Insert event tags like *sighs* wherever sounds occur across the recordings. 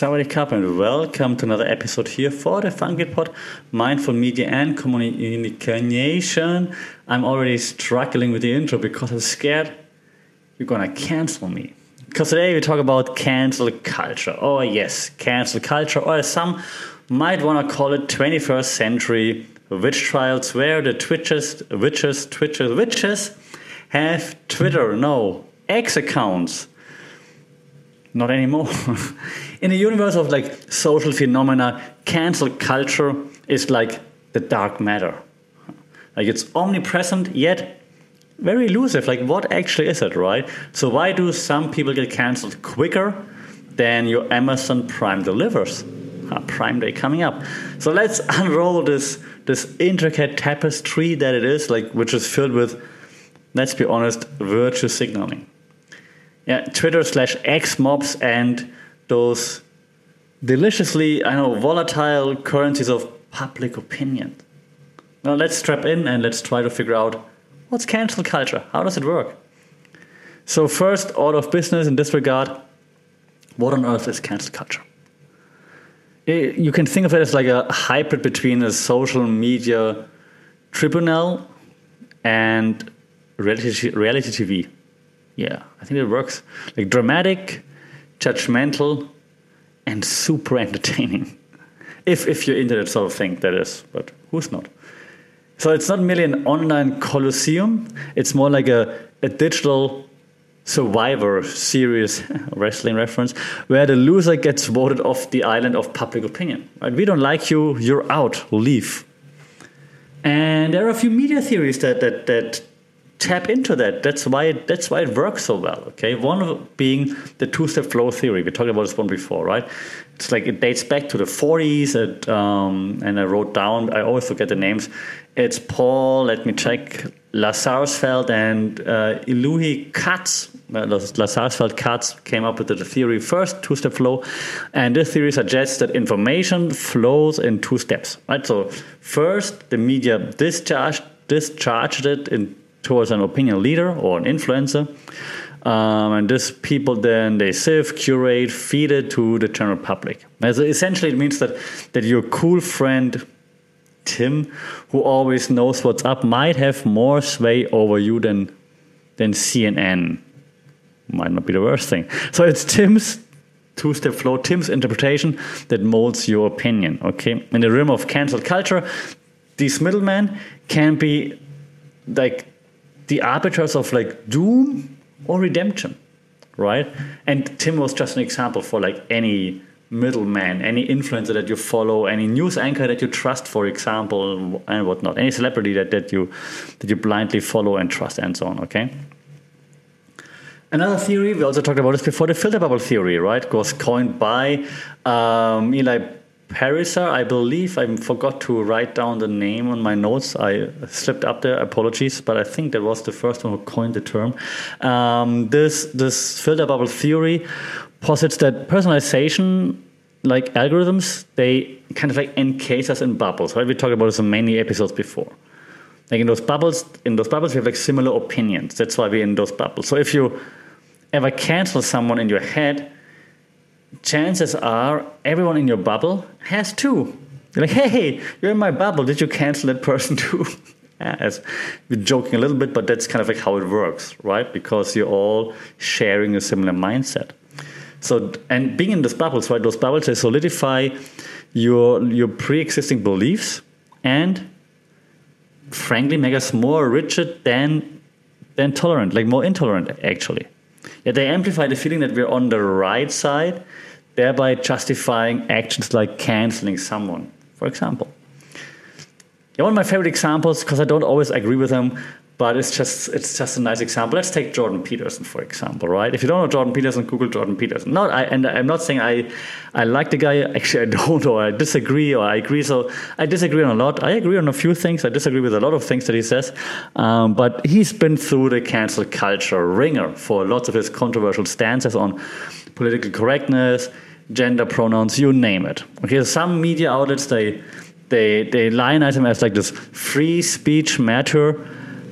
Sawadee Cup and welcome to another episode here for the Funky Pod, Mindful Media and Communication. I'm already struggling with the intro because I'm scared you're gonna cancel me. Because today we talk about cancel culture. Oh yes, cancel culture, or some might wanna call it 21st century witch trials where the twitches, witches, twitches, witches have Twitter, no, X accounts not anymore. *laughs* In the universe of like social phenomena, cancel culture is like the dark matter. Like it's omnipresent yet very elusive. Like what actually is it, right? So why do some people get cancelled quicker than your Amazon Prime delivers? Uh, Prime Day coming up. So let's *laughs* unroll this this intricate tapestry that it is, like which is filled with, let's be honest, virtue signaling yeah, Twitter slash X mobs and those deliciously, I know, volatile currencies of public opinion. Now let's strap in and let's try to figure out what's cancel culture? How does it work? So, first order of business in this regard what on earth is cancel culture? It, you can think of it as like a hybrid between a social media tribunal and reality, reality TV. Yeah, I think it works. Like dramatic, judgmental, and super entertaining. *laughs* If if you're into that sort of thing, that is. But who's not? So it's not merely an online coliseum. It's more like a, a digital Survivor Series *laughs* wrestling reference, where the loser gets voted off the island of public opinion. Right? We don't like you. You're out. Leave. And there are a few media theories that that that tap into that. That's why it, that's why it works so well. Okay, one being the two-step flow theory. We talked about this one before, right? It's like it dates back to the 40s, it, um, and I wrote down. I always forget the names. It's Paul. Let me check. Lazarsfeld and uh, Elihu Katz. Uh, Lazarsfeld Katz came up with the theory first, two-step flow, and this theory suggests that information flows in two steps. Right. So first, the media discharged discharged it in towards an opinion leader or an influencer. Um, and this people then they sieve, curate, feed it to the general public. So essentially, it means that that your cool friend Tim, who always knows what's up, might have more sway over you than than CNN. Might not be the worst thing. So it's Tim's two-step flow, Tim's interpretation that molds your opinion. Okay, in the realm of cancel culture, these middlemen can be like the arbiters of like doom or redemption, right? And Tim was just an example for like any middleman, any influencer that you follow, any news anchor that you trust, for example, and whatnot, any celebrity that, that you that you blindly follow and trust, and so on. Okay. Another theory we also talked about this before, the filter bubble theory, right? Was coined by um, Eli Pariser, I believe. I forgot to write down the name on my notes. I slipped up there. Apologies, but I think that was the first one who coined the term. Um, this this filter bubble theory posits that personalization, like algorithms, they kind of like encase us in bubbles. Right? We talked about this in many episodes before. Like in those bubbles, in those bubbles, we have like similar opinions. That's why we're in those bubbles. So if you ever cancel someone in your head chances are everyone in your bubble has too. You're like, hey, you're in my bubble. Did you cancel that person *laughs* too? As we're joking a little bit, but that's kind of like how it works, right? Because you're all sharing a similar mindset. So, and being in those bubbles, right? Those bubbles they solidify your your pre-existing beliefs and, frankly, make us more rigid than than tolerant, like more intolerant, actually. Yet they amplify the feeling that we're on the right side, thereby justifying actions like canceling someone, for example. Yeah, one of my favorite examples, because I don't always agree with them, but it's just it's just a nice example. Let's take Jordan Peterson for example, right? If you don't know Jordan Peterson, Google Jordan Peterson. No, I, and I'm not saying I I like the guy. *laughs* Actually, I don't, or I disagree, or I agree. So I disagree on a lot. I agree on a few things. I disagree with a lot of things that he says. Um, but he's been through the cancel culture ringer for lots of his controversial stances on political correctness, gender pronouns, you name it. Okay, some media outlets they they they lionize him as like this free speech matter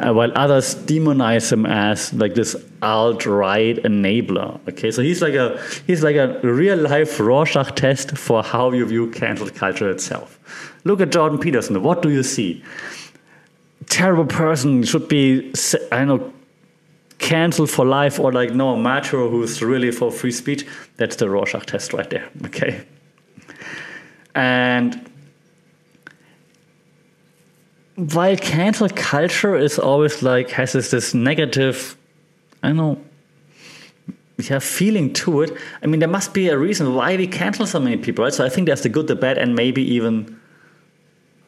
uh, while others demonize him as like this alt-right enabler. Okay, so he's like a he's like a real-life Rorschach test for how you view cancel culture itself. Look at Jordan Peterson. What do you see? Terrible person should be I don't know canceled for life, or like no macho who's really for free speech. That's the Rorschach test right there. *laughs* Okay, and while cancel culture is always like has this, this negative, I don't know, yeah, feeling to it. I mean, there must be a reason why we cancel so many people, right? So I think there's the good, the bad, and maybe even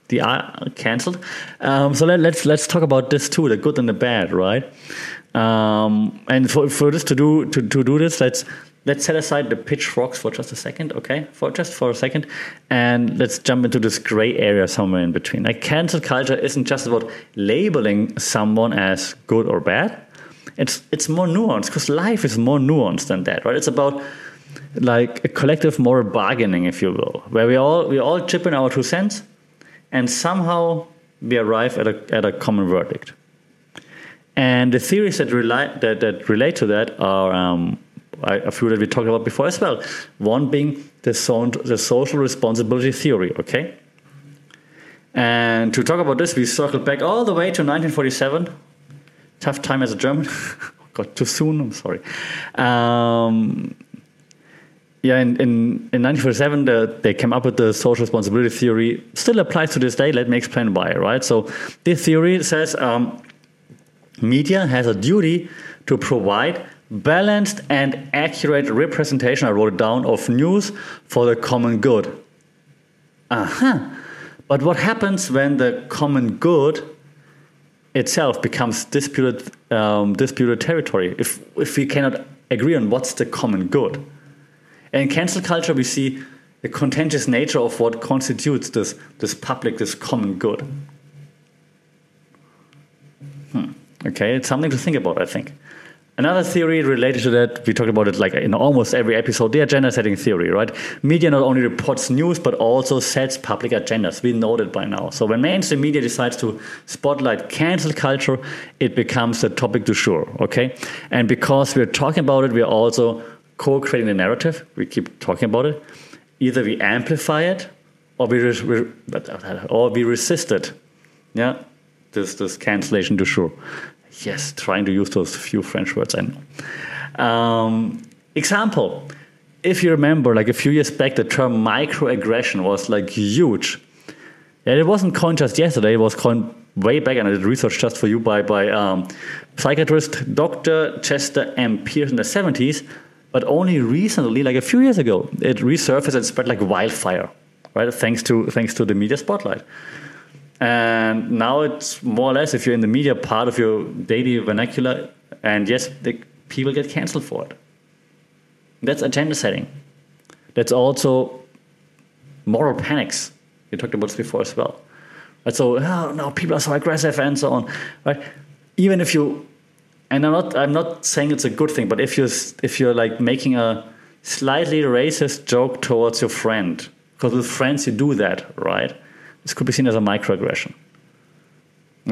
the uh, cancelled. Um, so let, us let's, let's talk about this too, the good and the bad, right? Um, and for, for this to do to, to do this, let's let's set aside the pitchforks for just a second, okay? For just for a second, and let's jump into this gray area somewhere in between. Like cancel culture isn't just about labeling someone as good or bad. It's it's more nuanced because life is more nuanced than that, right? It's about like a collective moral bargaining, if you will, where we all we all chip in our two cents, and somehow we arrive at a at a common verdict. And the theories that relate that, that relate to that are um, a few that we talked about before as well. One being the, the social responsibility theory, okay? And to talk about this, we circle back all the way to 1947. Tough time as a German. *laughs* Got too soon, I'm sorry. Um, yeah, in, in, in 1947, the, they came up with the social responsibility theory. Still applies to this day. Let me explain why, right? So, this theory says um, media has a duty to provide balanced and accurate representation, I wrote it down, of news for the common good. Uh-huh. But what happens when the common good itself becomes disputed, um, disputed territory if, if we cannot agree on what's the common good? In cancel culture, we see the contentious nature of what constitutes this, this public, this common good. Hmm. Okay, it's something to think about, I think. Another theory related to that, we talked about it like in almost every episode, the agenda setting theory, right? Media not only reports news, but also sets public agendas. We know that by now. So when mainstream media decides to spotlight cancel culture, it becomes the topic du jour, okay? And because we're talking about it, we're also co creating the narrative. We keep talking about it. Either we amplify it or we, re- uh, or we resist it. Yeah, this, this cancellation du jour. Yes, trying to use those few French words I know. Um, example, if you remember, like a few years back, the term microaggression was like huge. And it wasn't coined just yesterday, it was coined way back, and I did research just for you by, by um, psychiatrist Dr. Chester M. Pierce in the 70s. But only recently, like a few years ago, it resurfaced and spread like wildfire, right? Thanks to, thanks to the media spotlight. And now it's more or less if you're in the media part of your daily vernacular, and yes, the, people get canceled for it. That's agenda setting. That's also moral panics. We talked about this before as well. Right? So, oh, no, people are so aggressive and so on. Right? Even if you, and I'm not, I'm not saying it's a good thing, but if you're, if you're like making a slightly racist joke towards your friend, because with friends you do that, right? This could be seen as a microaggression.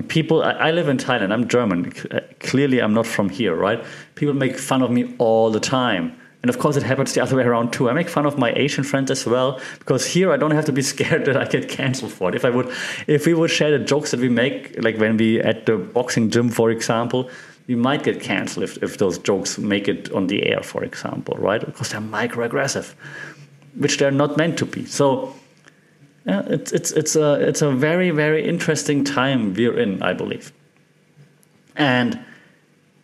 People, I, live in Thailand, I'm German. Uh, clearly, I'm not from here, right? People make fun of me all the time. And of course, it happens the other way around too. I make fun of my Asian friends as well because here I don't have to be *laughs* scared that I get canceled for it. If I would, if we would share the jokes that we make, like when we at the boxing gym, for example, we might get canceled if, if those jokes make it on the air, for example, right? Because they're microaggressive, which they're not meant to be. So yeah, it's it's it's a it's a very very interesting time we're in, I believe. And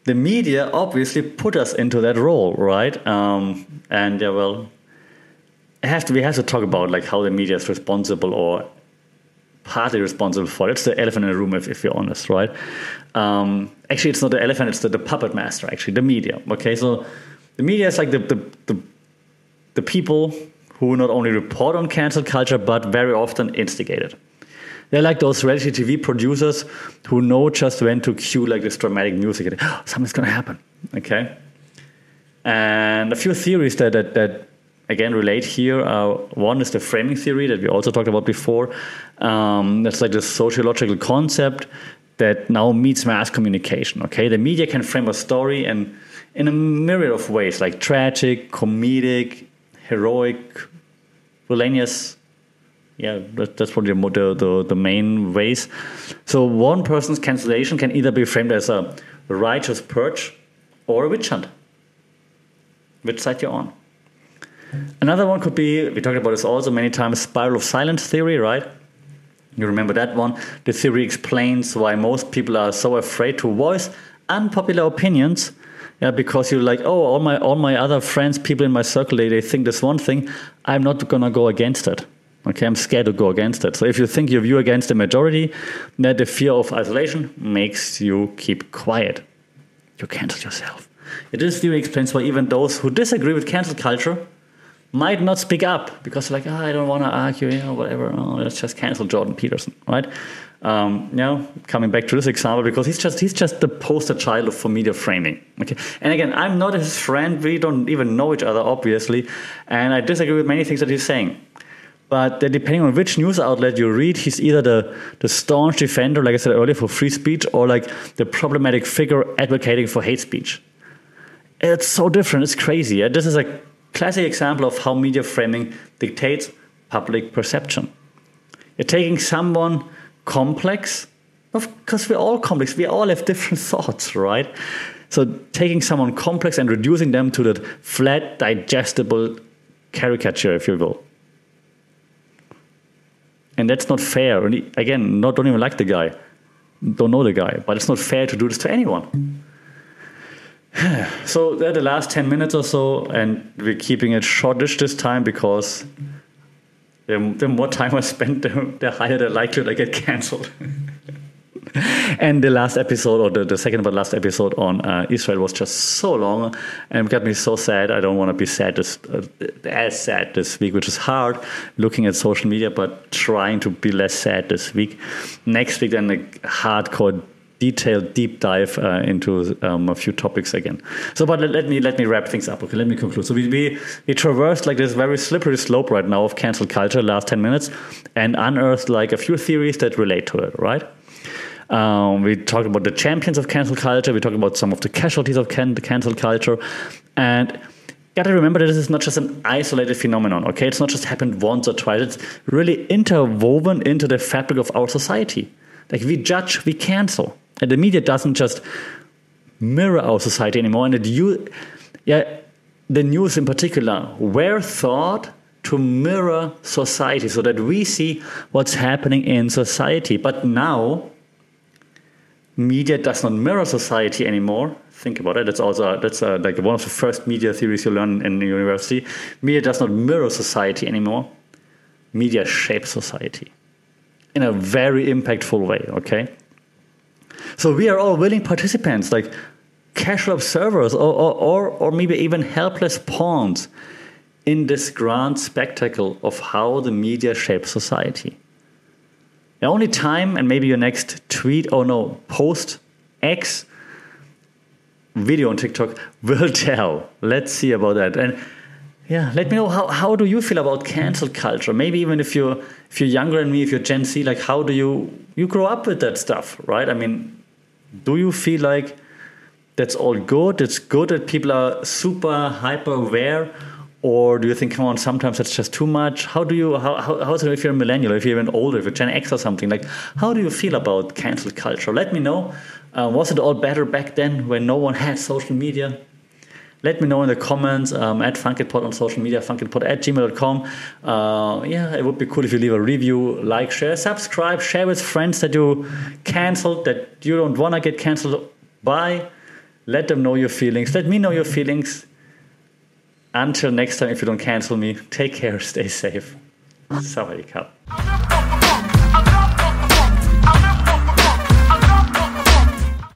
the media obviously put us into that role, right? Um, and yeah, well, have to, we have to talk about like how the media is responsible or partly responsible for it. It's the elephant in the room, if, if you're honest, right? Um, actually, it's not the elephant; it's the, the puppet master. Actually, the media. Okay, so the media is like the the, the, the people who not only report on cancel culture but very often instigate it. They're like those reality TV producers who know just when to cue like this dramatic music and oh, something's gonna happen. Okay. And a few theories that that, that again relate here. Uh, one is the framing theory that we also talked about before. Um, that's like the sociological concept that now meets mass communication. Okay, the media can frame a story and in a myriad of ways, like tragic, comedic, heroic, villainous. Yeah, that, that's probably the, the, the main ways. So one person's cancellation can either be framed as a righteous purge or a witch hunt. Which side you're on? Another one could be, we talked about this also many times, spiral of silence theory, right? You remember that one? The theory explains why most people are so afraid to voice unpopular opinions. Yeah, because you're like, oh, all my all my other friends, people in my circle, they, they think this one thing. I'm not gonna go against it. Okay, I'm scared to go against it. So if you think your view against the majority, that the fear of isolation makes you keep quiet. You cancel yourself. It is theory explains why even those who disagree with cancel culture might not speak up because like oh, I don't want to argue, you know, whatever. Oh, let's just cancel Jordan Peterson, right? Um, you know, coming back to this example because he's just he's just the poster child for media framing. Okay, and again, I'm not his friend. We don't even know each other, obviously, and I disagree with many things that he's saying. But depending on which news outlet you read, he's either the, the staunch defender, like I said earlier, for free speech, or like the problematic figure advocating for hate speech. It's so different. It's crazy. This is a classic example of how media framing dictates public perception. You're taking someone complex, because we're all complex, we all have different *laughs* thoughts, right? So taking someone complex and reducing them to that flat, digestible caricature, if you will. And that's not fair. Again, not don't even like the guy, don't know the guy, but it's not fair to do this to anyone. *sighs* so they're the last 10 minutes or so, and we're keeping it shortish this time because the, the more time I spend, the, the higher the likelihood I get cancelled. *laughs* and the last episode, or the, the second but last episode on uh, Israel was just so long and got me so sad. I don't want to be sad this, uh, as sad this week, which is hard looking at social media, but trying to be less sad this week. Next week, then the hardcore detailed deep dive uh, into um, a few topics again. So, but let, let, me let me wrap things up. Okay, let me conclude. So we we, we traversed like this very slippery slope right now of cancel culture last ten minutes, and unearthed like a few theories that relate to it. Right. Um, we talked about the champions of cancel culture. We talked about some of the casualties of can- cancel culture, and got to remember that this is not just an isolated phenomenon. Okay, it's not just happened once or twice. It's really interwoven into the fabric of our society. Like we judge, we cancel. And the media doesn't just mirror our society anymore. And it, yeah, the news in particular were thought to mirror society so that we see what's happening in society. But now, media does not mirror society anymore. Think about it. That's also that's uh, like one of the first media theories you learn in university. Media does not mirror society anymore. Media shapes society in a very impactful way. Okay. So we are all willing participants, like casual observers, or, or, or, or maybe even helpless pawns in this grand spectacle of how the media shapes society. The only time, and maybe your next tweet, or no, post X video on TikTok *laughs* will tell. Let's see about that. And yeah, let me know how, how do you feel about cancel culture? Maybe even if you're if you're younger than me, if you're Gen Z, like how do you you grow up with that stuff, right? I mean, do you feel like that's all good? It's good that people are super hyper aware, or do you think, come on, sometimes that's just too much? How do you how how, how is it if you're a millennial, if you're even older, if you're Gen X or something? Like, how do you feel about cancel culture? Let me know. Uh, was it all better back then when no one had social media? Let me know in the comments um, at funkitpod on social media, funkitpod at gmail.com. Uh, yeah, it would be cool if you leave a review, like, share, subscribe, share with friends that you canceled, that you don't want to get canceled by. Let them know your feelings. Let me know your feelings. Until next time, if you don't cancel me, take care, *laughs* stay safe. Sawadee